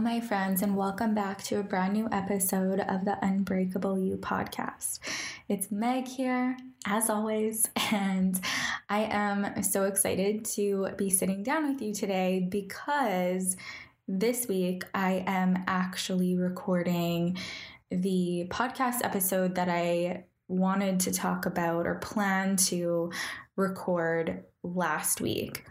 My friends, and welcome back to a brand new episode of the Unbreakable You podcast. It's Meg here, as always, and I am so excited to be sitting down with you today because this week I am actually recording the podcast episode that I wanted to talk about or plan to record last week.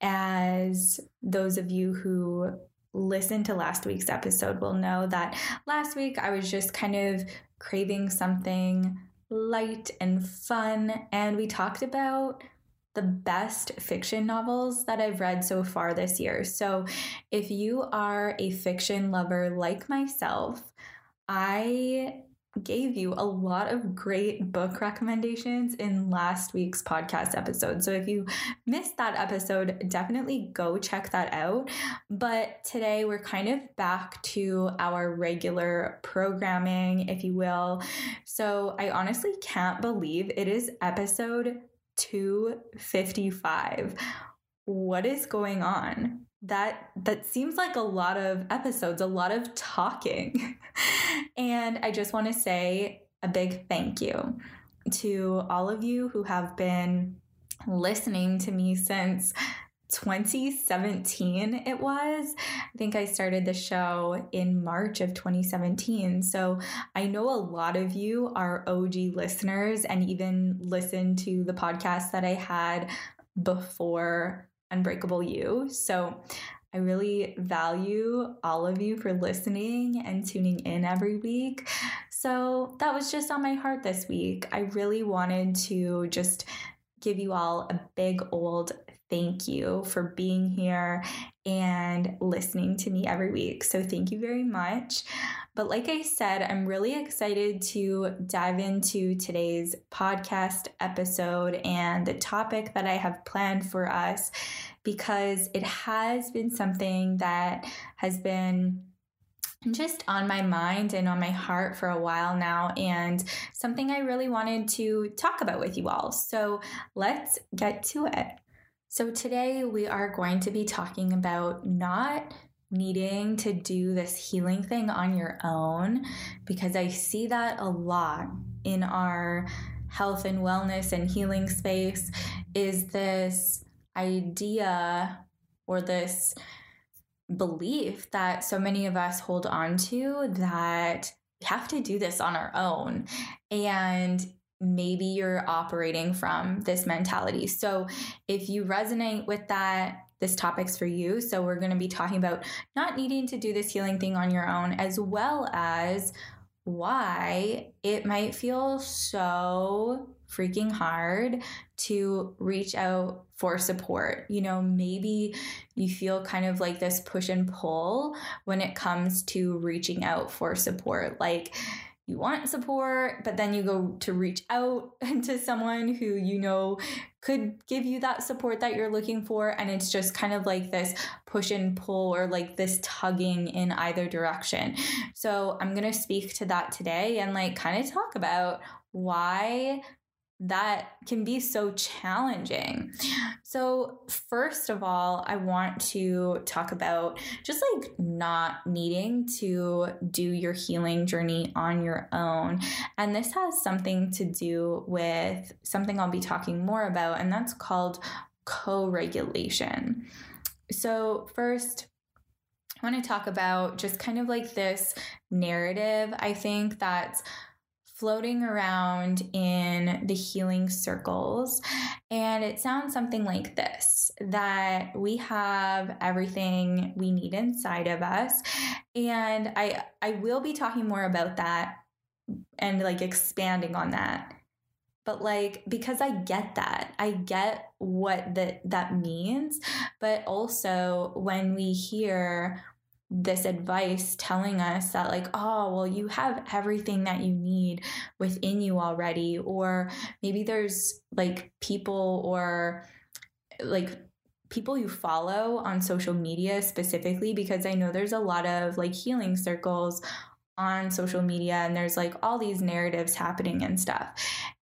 As those of you who listen to last week's episode will know that last week I was just kind of craving something light and fun, and we talked about the best fiction novels that I've read so far this year. So, if you are a fiction lover like myself, I gave you a lot of great book recommendations in last week's podcast episode. So if you missed that episode, definitely go check that out. But today we're kind of back to our regular programming, if you will. So I honestly can't believe it is episode 255. What is going on? That that seems like a lot of episodes, a lot of talking. and I just want to say a big thank you to all of you who have been listening to me since 2017 it was i think i started the show in march of 2017 so i know a lot of you are og listeners and even listen to the podcast that i had before Unbreakable You. So I really value all of you for listening and tuning in every week. So that was just on my heart this week. I really wanted to just give you all a big old thank you for being here and listening to me every week. So, thank you very much. But, like I said, I'm really excited to dive into today's podcast episode and the topic that I have planned for us because it has been something that has been just on my mind and on my heart for a while now, and something I really wanted to talk about with you all. So let's get to it. So, today we are going to be talking about not needing to do this healing thing on your own because I see that a lot in our health and wellness and healing space is this idea or this belief that so many of us hold on to that we have to do this on our own. And maybe you're operating from this mentality. So if you resonate with that, this topic's for you. So we're going to be talking about not needing to do this healing thing on your own, as well as why it might feel so freaking hard to reach out for support. You know, maybe you feel kind of like this push and pull when it comes to reaching out for support. Like, you want support, but then you go to reach out to someone who you know could give you that support that you're looking for. And it's just kind of like this push and pull or like this tugging in either direction. So I'm going to speak to that today and like kind of talk about why that can be so challenging. So, first of all, I want to talk about just like not needing to do your healing journey on your own. And this has something to do with something I'll be talking more about, and that's called co regulation. So, first, I want to talk about just kind of like this narrative, I think that's floating around in the healing circles. And it sounds something like this that we have everything we need inside of us. And I I will be talking more about that and like expanding on that. but like because I get that. I get what that that means, but also when we hear this advice telling us that like oh well you have everything that you need within you already or maybe there's like people or like people you follow on social media specifically because I know there's a lot of like healing circles on social media and there's like all these narratives happening and stuff.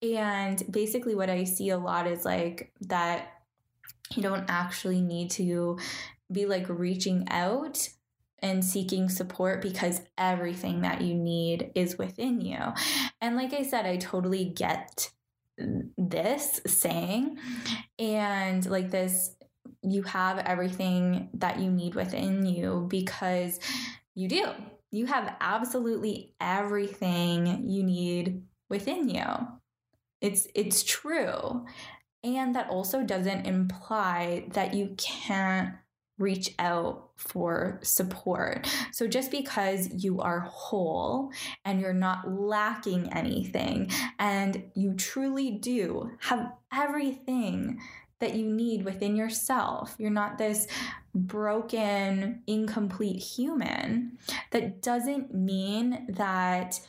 And basically what I see a lot is like that you don't actually need to be like reaching out and seeking support because everything that you need is within you. And like I said, I totally get this saying and like this you have everything that you need within you because you do. You have absolutely everything you need within you. It's it's true. And that also doesn't imply that you can't reach out for support. So just because you are whole and you're not lacking anything and you truly do have everything that you need within yourself, you're not this broken, incomplete human, that doesn't mean that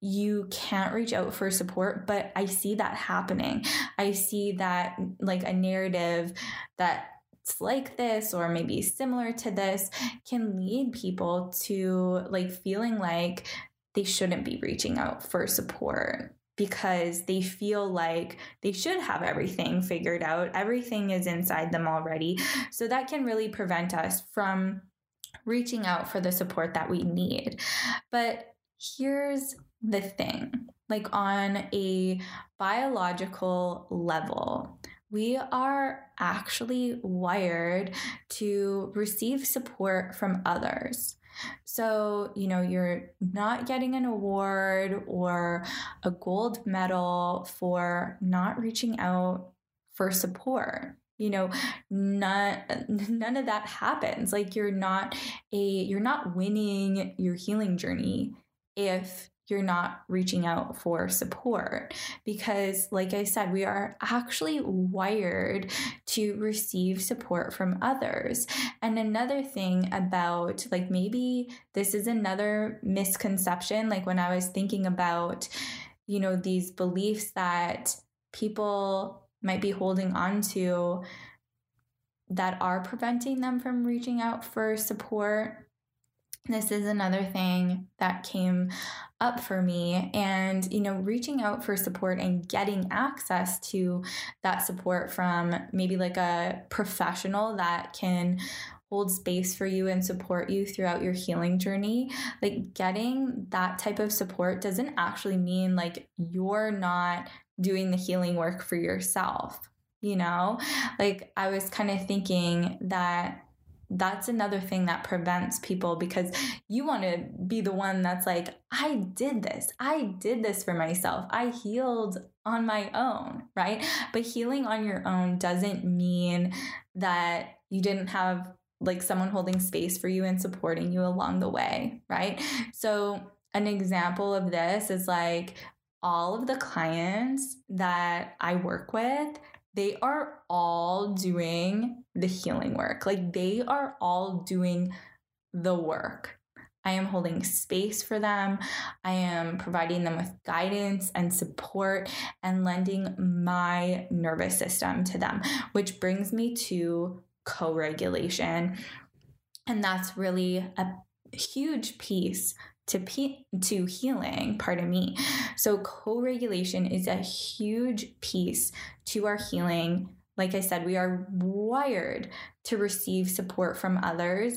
you can't reach out for support but i see that happening i see that like a narrative that like this or maybe similar to this can lead people to like feeling like they shouldn't be reaching out for support because they feel like they should have everything figured out. Everything is inside them already. So that can really prevent us from reaching out for the support that we need. But here's the thing like on a biological level, we are actually wired to receive support from others. So, you know, you're not getting an award or a gold medal for not reaching out for support you know none none of that happens like you're not a you're not winning your healing journey if you're not reaching out for support. Because, like I said, we are actually wired to receive support from others. And another thing about, like, maybe this is another misconception, like when I was thinking about, you know, these beliefs that people might be holding on to that are preventing them from reaching out for support this is another thing that came up for me and you know reaching out for support and getting access to that support from maybe like a professional that can hold space for you and support you throughout your healing journey like getting that type of support doesn't actually mean like you're not doing the healing work for yourself you know? Like i was kind of thinking that that's another thing that prevents people because you want to be the one that's like, I did this. I did this for myself. I healed on my own, right? But healing on your own doesn't mean that you didn't have like someone holding space for you and supporting you along the way, right? So, an example of this is like all of the clients that I work with, they are all doing the healing work. Like they are all doing the work. I am holding space for them. I am providing them with guidance and support and lending my nervous system to them, which brings me to co regulation. And that's really a huge piece to pe- to healing pardon me so co-regulation is a huge piece to our healing like I said, we are wired to receive support from others.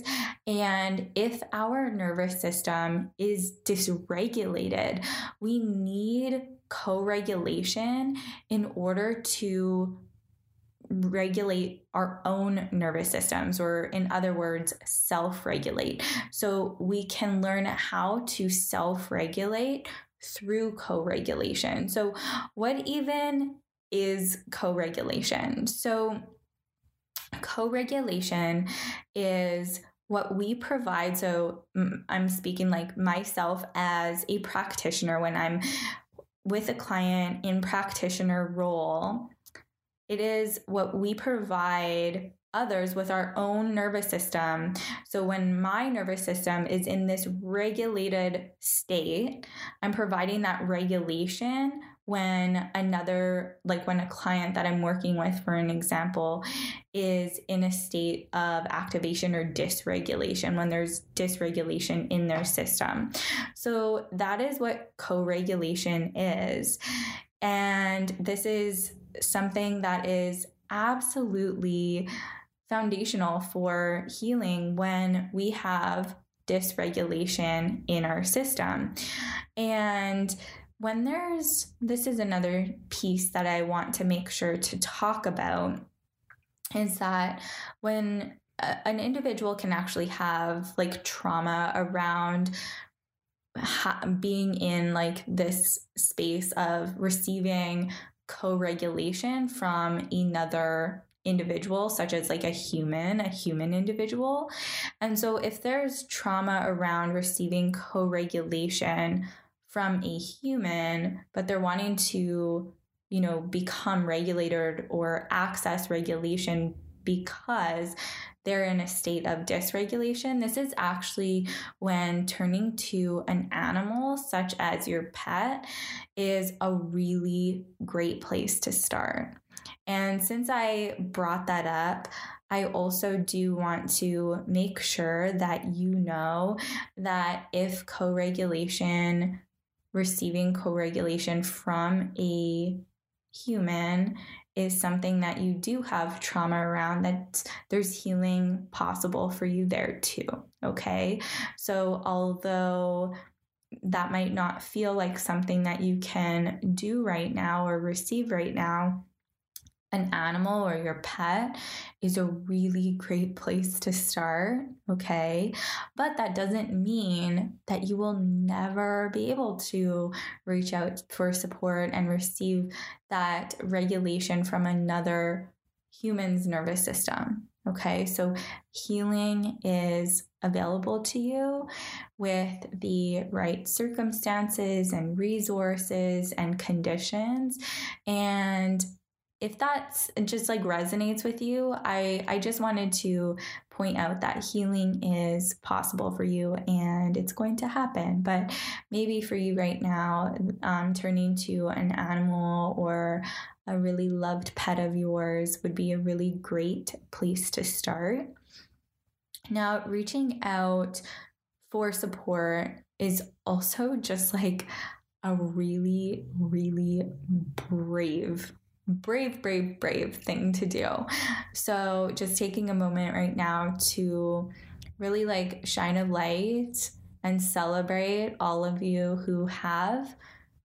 And if our nervous system is dysregulated, we need co regulation in order to regulate our own nervous systems, or in other words, self regulate. So we can learn how to self regulate through co regulation. So, what even is co regulation? So, co regulation is what we provide. So, I'm speaking like myself as a practitioner when I'm with a client in practitioner role, it is what we provide others with our own nervous system. So when my nervous system is in this regulated state, I'm providing that regulation when another, like when a client that I'm working with, for an example, is in a state of activation or dysregulation, when there's dysregulation in their system. So that is what co regulation is. And this is something that is absolutely foundational for healing when we have dysregulation in our system. And when there's, this is another piece that I want to make sure to talk about, is that when an individual can actually have like trauma around ha- being in like this space of receiving co-regulation from another individual such as like a human a human individual. And so if there's trauma around receiving co-regulation from a human, but they're wanting to, you know, become regulated or access regulation because they're in a state of dysregulation. This is actually when turning to an animal, such as your pet, is a really great place to start. And since I brought that up, I also do want to make sure that you know that if co regulation receiving co regulation from a human is something that you do have trauma around, that there's healing possible for you there too. Okay. So, although that might not feel like something that you can do right now or receive right now, an animal or your pet is a really great place to start, okay? But that doesn't mean that you will never be able to reach out for support and receive that regulation from another human's nervous system. Okay, so healing is available to you with the right circumstances and resources and conditions. And if that's just like resonates with you, I, I just wanted to point out that healing is possible for you and it's going to happen. But maybe for you right now, um, turning to an animal or a really loved pet of yours would be a really great place to start. Now, reaching out for support is also just like a really, really brave brave, brave, brave thing to do. So, just taking a moment right now to really like shine a light and celebrate all of you who have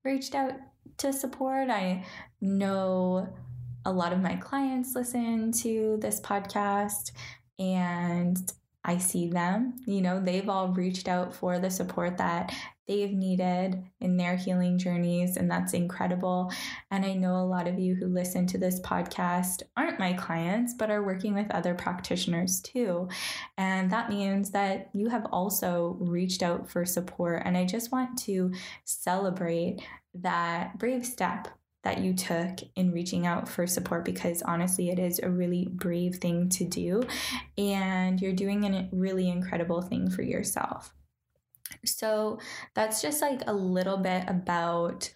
reached out to support. I know a lot of my clients listen to this podcast and I see them. You know, they've all reached out for the support that they've needed in their healing journeys, and that's incredible. And I know a lot of you who listen to this podcast aren't my clients, but are working with other practitioners too. And that means that you have also reached out for support. And I just want to celebrate that brave step that you took in reaching out for support because honestly, it is a really brave thing to do. And you're doing a really incredible thing for yourself. So that's just like a little bit about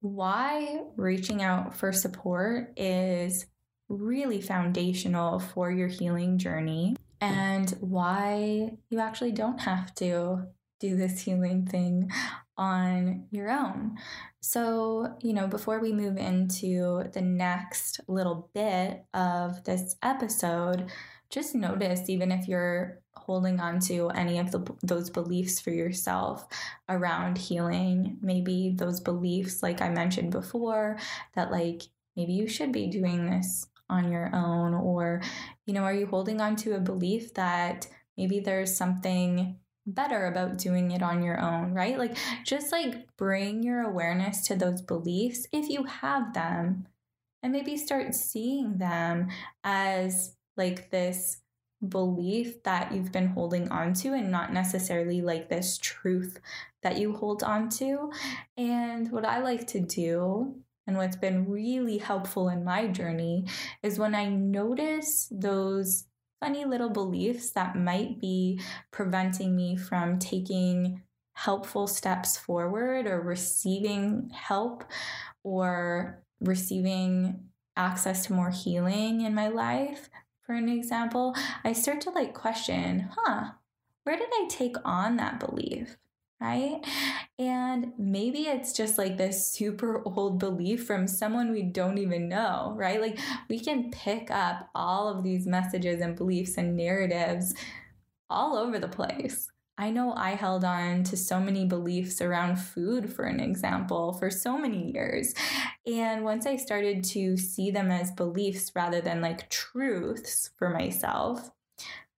why reaching out for support is really foundational for your healing journey and why you actually don't have to do this healing thing on your own. So, you know, before we move into the next little bit of this episode, just notice even if you're holding on to any of the, those beliefs for yourself around healing, maybe those beliefs, like I mentioned before, that like maybe you should be doing this on your own, or, you know, are you holding on to a belief that maybe there's something better about doing it on your own, right? Like, just like bring your awareness to those beliefs if you have them, and maybe start seeing them as like this belief that you've been holding on to and not necessarily like this truth that you hold on to. And what I like to do and what's been really helpful in my journey is when I notice those funny little beliefs that might be preventing me from taking helpful steps forward or receiving help or receiving access to more healing in my life, for an example, I start to like question, huh, where did I take on that belief? right? And maybe it's just like this super old belief from someone we don't even know, right? Like we can pick up all of these messages and beliefs and narratives all over the place. I know I held on to so many beliefs around food, for an example, for so many years. And once I started to see them as beliefs rather than like truths for myself,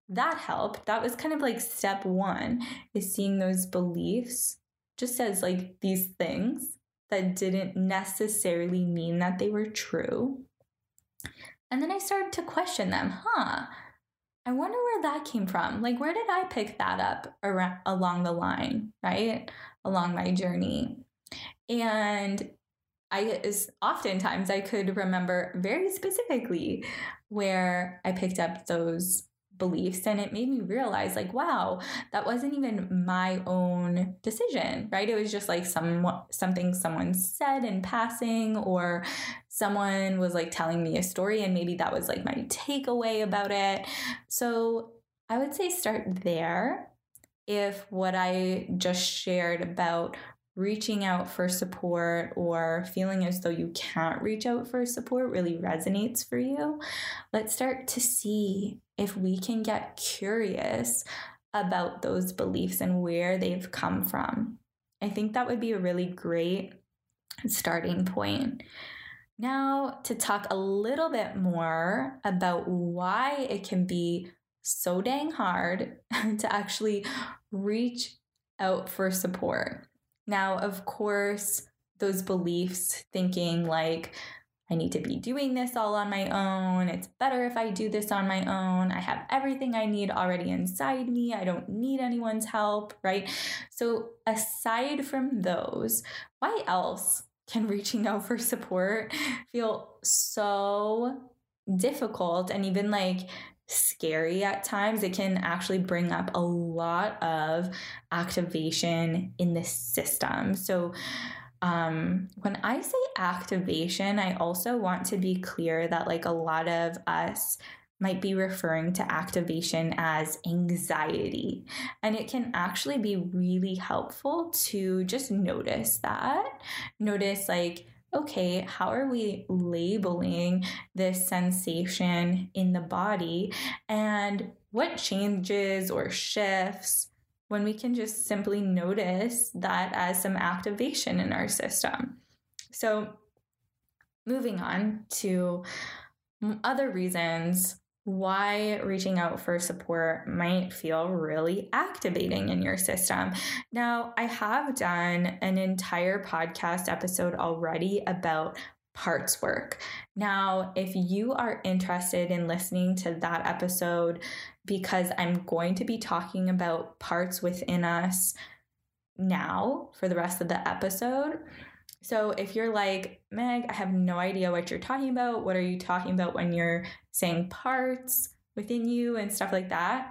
that helped. That was kind of like step one is seeing those beliefs just as like these things that didn't necessarily mean that they were true. And then I started to question them, huh? I wonder where that came from. Like, where did I pick that up around, along the line, right? Along my journey. And I is oftentimes I could remember very specifically where I picked up those beliefs and it made me realize like wow that wasn't even my own decision right? It was just like some something someone said in passing or someone was like telling me a story and maybe that was like my takeaway about it. So i would say start there. If what i just shared about reaching out for support or feeling as though you can't reach out for support really resonates for you, let's start to see if we can get curious about those beliefs and where they've come from. I think that would be a really great starting point. Now, to talk a little bit more about why it can be so dang hard to actually reach out for support. Now, of course, those beliefs, thinking like, I need to be doing this all on my own. It's better if I do this on my own. I have everything I need already inside me. I don't need anyone's help, right? So, aside from those, why else can reaching out for support feel so difficult and even like scary at times. It can actually bring up a lot of activation in the system. So, um, when I say activation, I also want to be clear that, like, a lot of us might be referring to activation as anxiety. And it can actually be really helpful to just notice that. Notice, like, okay, how are we labeling this sensation in the body? And what changes or shifts when we can just simply notice that as some activation in our system? So, moving on to other reasons why reaching out for support might feel really activating in your system. Now, I have done an entire podcast episode already about parts work. Now, if you are interested in listening to that episode, because I'm going to be talking about parts within us now for the rest of the episode, so if you're like, Meg, I have no idea what you're talking about, what are you talking about when you're saying parts within you and stuff like that?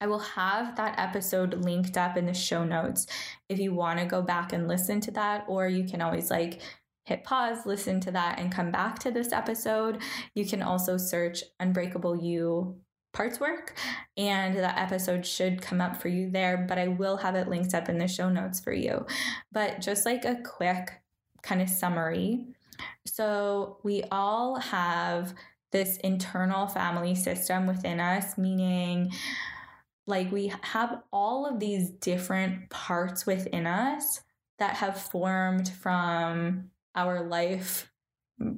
I will have that episode linked up in the show notes if you want to go back and listen to that, or you can always like hit pause, listen to that, and come back to this episode. You can also search Unbreakable You parts work and that episode should come up for you there but i will have it linked up in the show notes for you. But just like a quick kind of summary. So we all have this internal family system within us meaning like we have all of these different parts within us that have formed from our life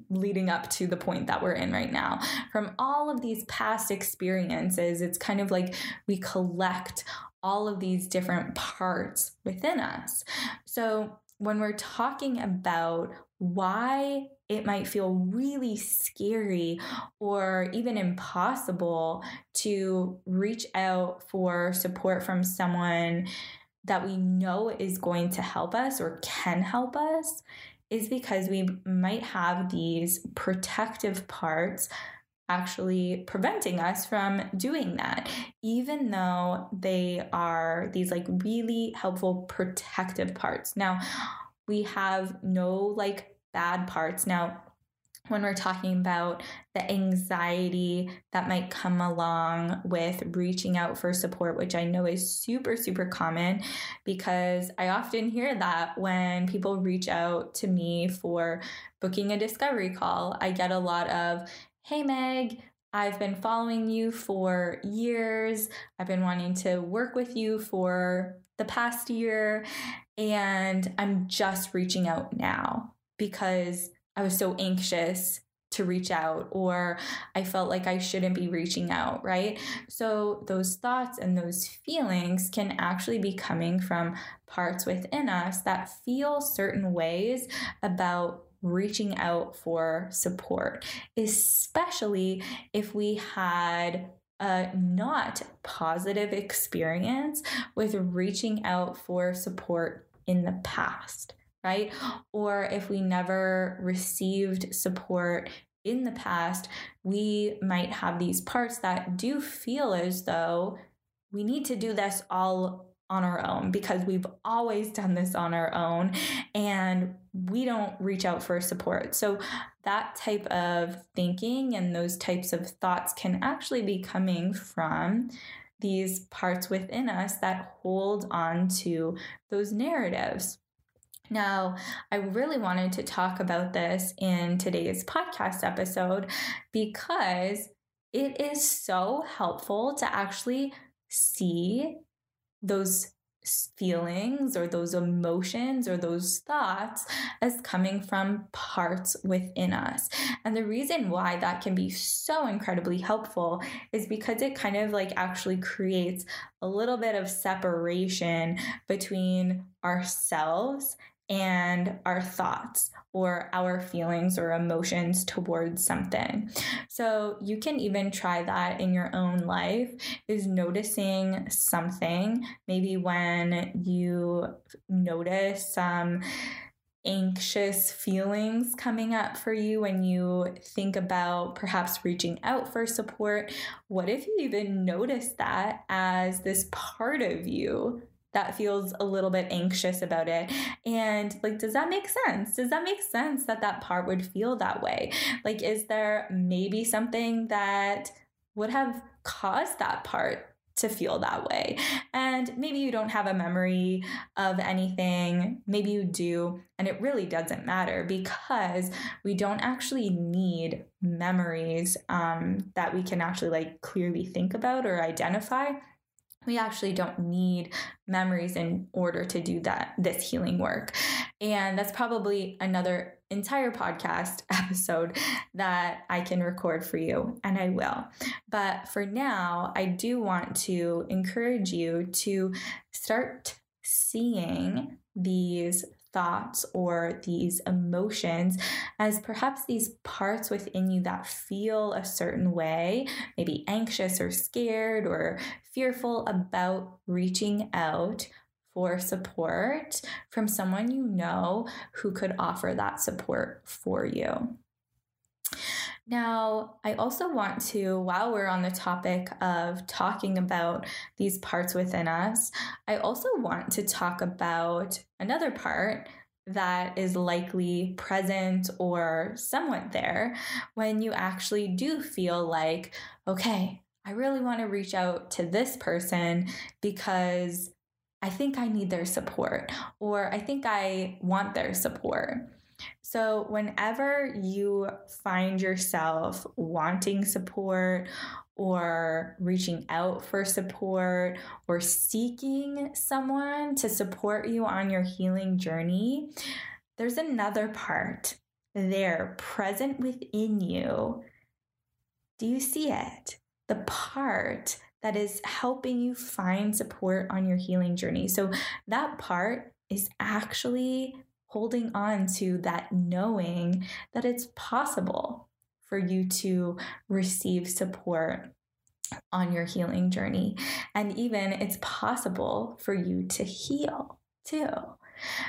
leading up to the point that we're in right now. From all of these past experiences, it's kind of like we collect all of these different parts within us. So when we're talking about why it might feel really scary or even impossible to reach out for support from someone that we know is going to help us or can help us is because we might have these protective parts actually preventing us from doing that, even though they are these like really helpful protective parts. Now, we have no like bad parts. Now, when we're talking about the anxiety that might come along with reaching out for support, which I know is super, super common because I often hear that when people reach out to me for booking a discovery call. I get a lot of, hey, Meg, I've been following you for years. I've been wanting to work with you for the past year, and I'm just reaching out now because I was so anxious to reach out or I felt like I shouldn't be reaching out, right? So those thoughts and those feelings can actually be coming from parts within us that feel certain ways about reaching out for support, especially if we had a not positive experience with reaching out for support in the past right? Or if we never received support in the past, we might have these parts that do feel as though we need to do this all on our own because we've always done this on our own and we don't reach out for support. So, that type of thinking and those types of thoughts can actually be coming from these parts within us that hold on to those narratives. Now, I really wanted to talk about this in today's podcast episode because it is so helpful to actually see those feelings or those emotions or those thoughts as coming from parts within us. And the reason why that can be so incredibly helpful is because it kind of like actually creates a little bit of separation between ourselves and our thoughts or our feelings or emotions towards something. So you can even try that in your own life is noticing something maybe when you notice some anxious feelings coming up for you when you think about perhaps reaching out for support what if you even notice that as this part of you that feels a little bit anxious about it. And like, does that make sense? Does that make sense that that part would feel that way? Like, is there maybe something that would have caused that part to feel that way. And maybe you don't have a memory of anything, maybe you do, and it really doesn't matter because we don't actually need memories um, that we can actually like clearly think about or identify we actually don't need memories in order to do that this healing work. And that's probably another entire podcast episode that i can record for you and i will. But for now i do want to encourage you to start seeing these thoughts or these emotions as perhaps these parts within you that feel a certain way, maybe anxious or scared or fearful about reaching out for support from someone you know who could offer that support for you. Now, I also want to, while we're on the topic of talking about these parts within us, I also want to talk about another part that is likely present or somewhat there when you actually do feel like, okay, I really want to reach out to this person because I think I need their support or I think I want their support. So, whenever you find yourself wanting support or reaching out for support or seeking someone to support you on your healing journey, there's another part there present within you. Do you see it? The part that is helping you find support on your healing journey. So, that part is actually holding on to that knowing that it's possible for you to receive support on your healing journey. And even it's possible for you to heal too.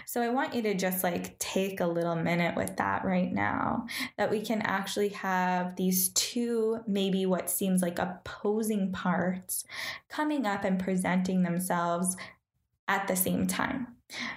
So I want you to just like take a little minute with that right now that we can actually have these two, maybe what seems like opposing parts coming up and presenting themselves at the same time.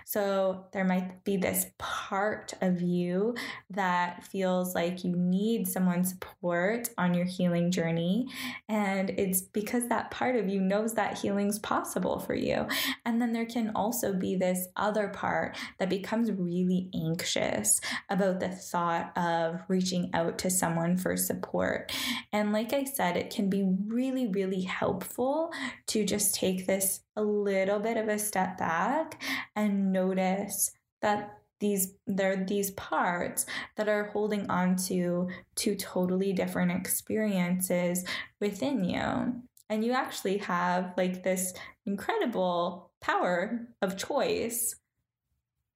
So there might be this part of you that feels like you need someone's support on your healing journey. And it's because that part of you knows that healing's possible for you. And then there can also be this other part that becomes really anxious about the thought of reaching out to someone for support. And like I said, it can be really, really helpful to just take this a little bit of a step back and notice that these there are these parts that are holding on to two totally different experiences within you. And you actually have like this incredible power of choice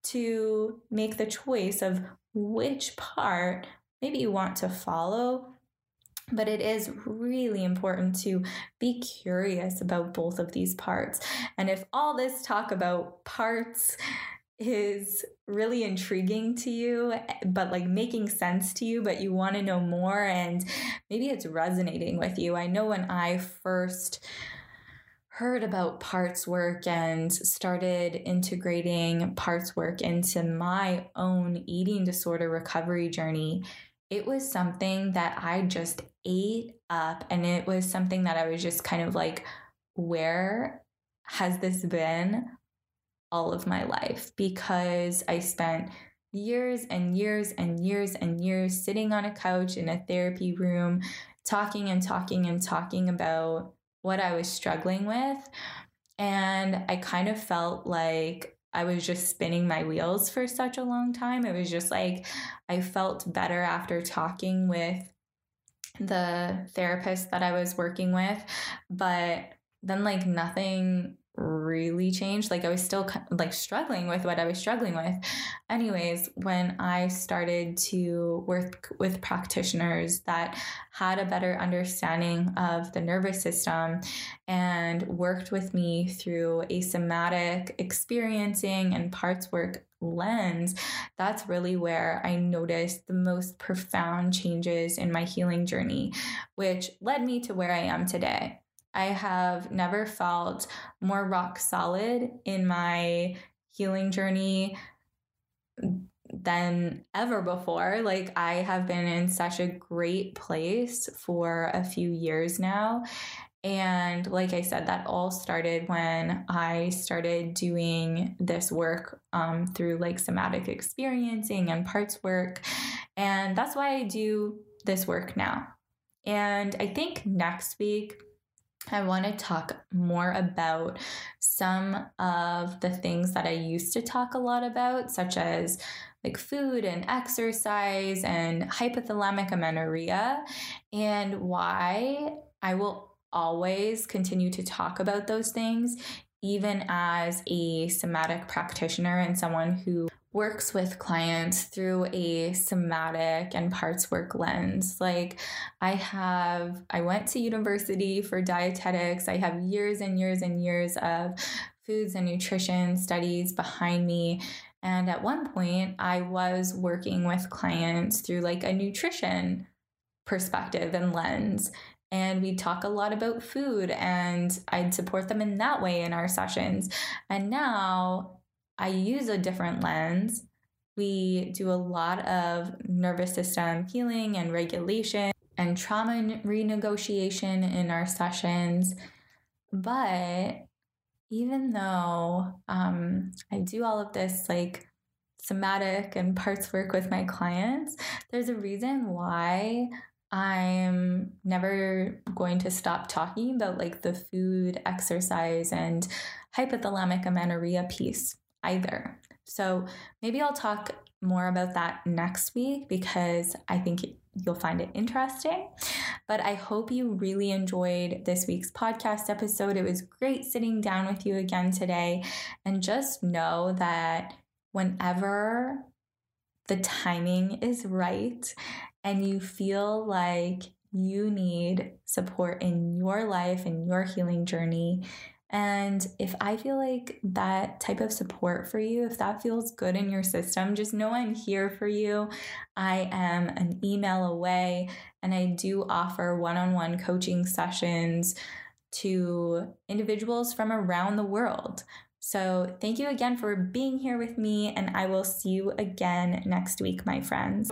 to make the choice of which part maybe you want to follow but it is really important to be curious about both of these parts. And if all this talk about parts is really intriguing to you, but like making sense to you, but you want to know more and maybe it's resonating with you. I know when I first heard about parts work and started integrating parts work into my own eating disorder recovery journey, it was something that I just ate up. And it was something that I was just kind of like, where has this been all of my life? Because I spent years and years and years and years sitting on a couch in a therapy room, talking and talking and talking about what I was struggling with. And I kind of felt like I was just spinning my wheels for such a long time. It was just like I felt better after talking with the therapist that I was working with, but then like nothing really changed. Like I was still like struggling with what I was struggling with. Anyways, when I started to work with practitioners that had a better understanding of the nervous system and worked with me through a somatic experiencing and parts work lens, that's really where I noticed the most profound changes in my healing journey, which led me to where I am today. I have never felt more rock solid in my healing journey than ever before. Like, I have been in such a great place for a few years now. And like I said, that all started when I started doing this work um, through like somatic experiencing and parts work. And that's why I do this work now. And I think next week, I want to talk more about some of the things that I used to talk a lot about, such as like food and exercise and hypothalamic amenorrhea, and why I will always continue to talk about those things, even as a somatic practitioner and someone who works with clients through a somatic and parts work lens. Like I have, I went to university for dietetics. I have years and years and years of foods and nutrition studies behind me. And at one point, I was working with clients through like a nutrition perspective and lens. And we talk a lot about food, and I'd support them in that way in our sessions. And now I use a different lens. We do a lot of nervous system healing and regulation and trauma renegotiation in our sessions. But even though um, I do all of this like somatic and parts work with my clients, there's a reason why I'm never going to stop talking about like the food, exercise, and hypothalamic amenorrhea piece either. So maybe I'll talk more about that next week because I think you'll find it interesting. But I hope you really enjoyed this week's podcast episode. It was great sitting down with you again today. And just know that whenever the timing is right and you feel like you need support in your life and your healing journey. And if I feel like that type of support for you, if that feels good in your system, just know I'm here for you. I am an email away, and I do offer one on one coaching sessions to individuals from around the world. So, thank you again for being here with me, and I will see you again next week, my friends.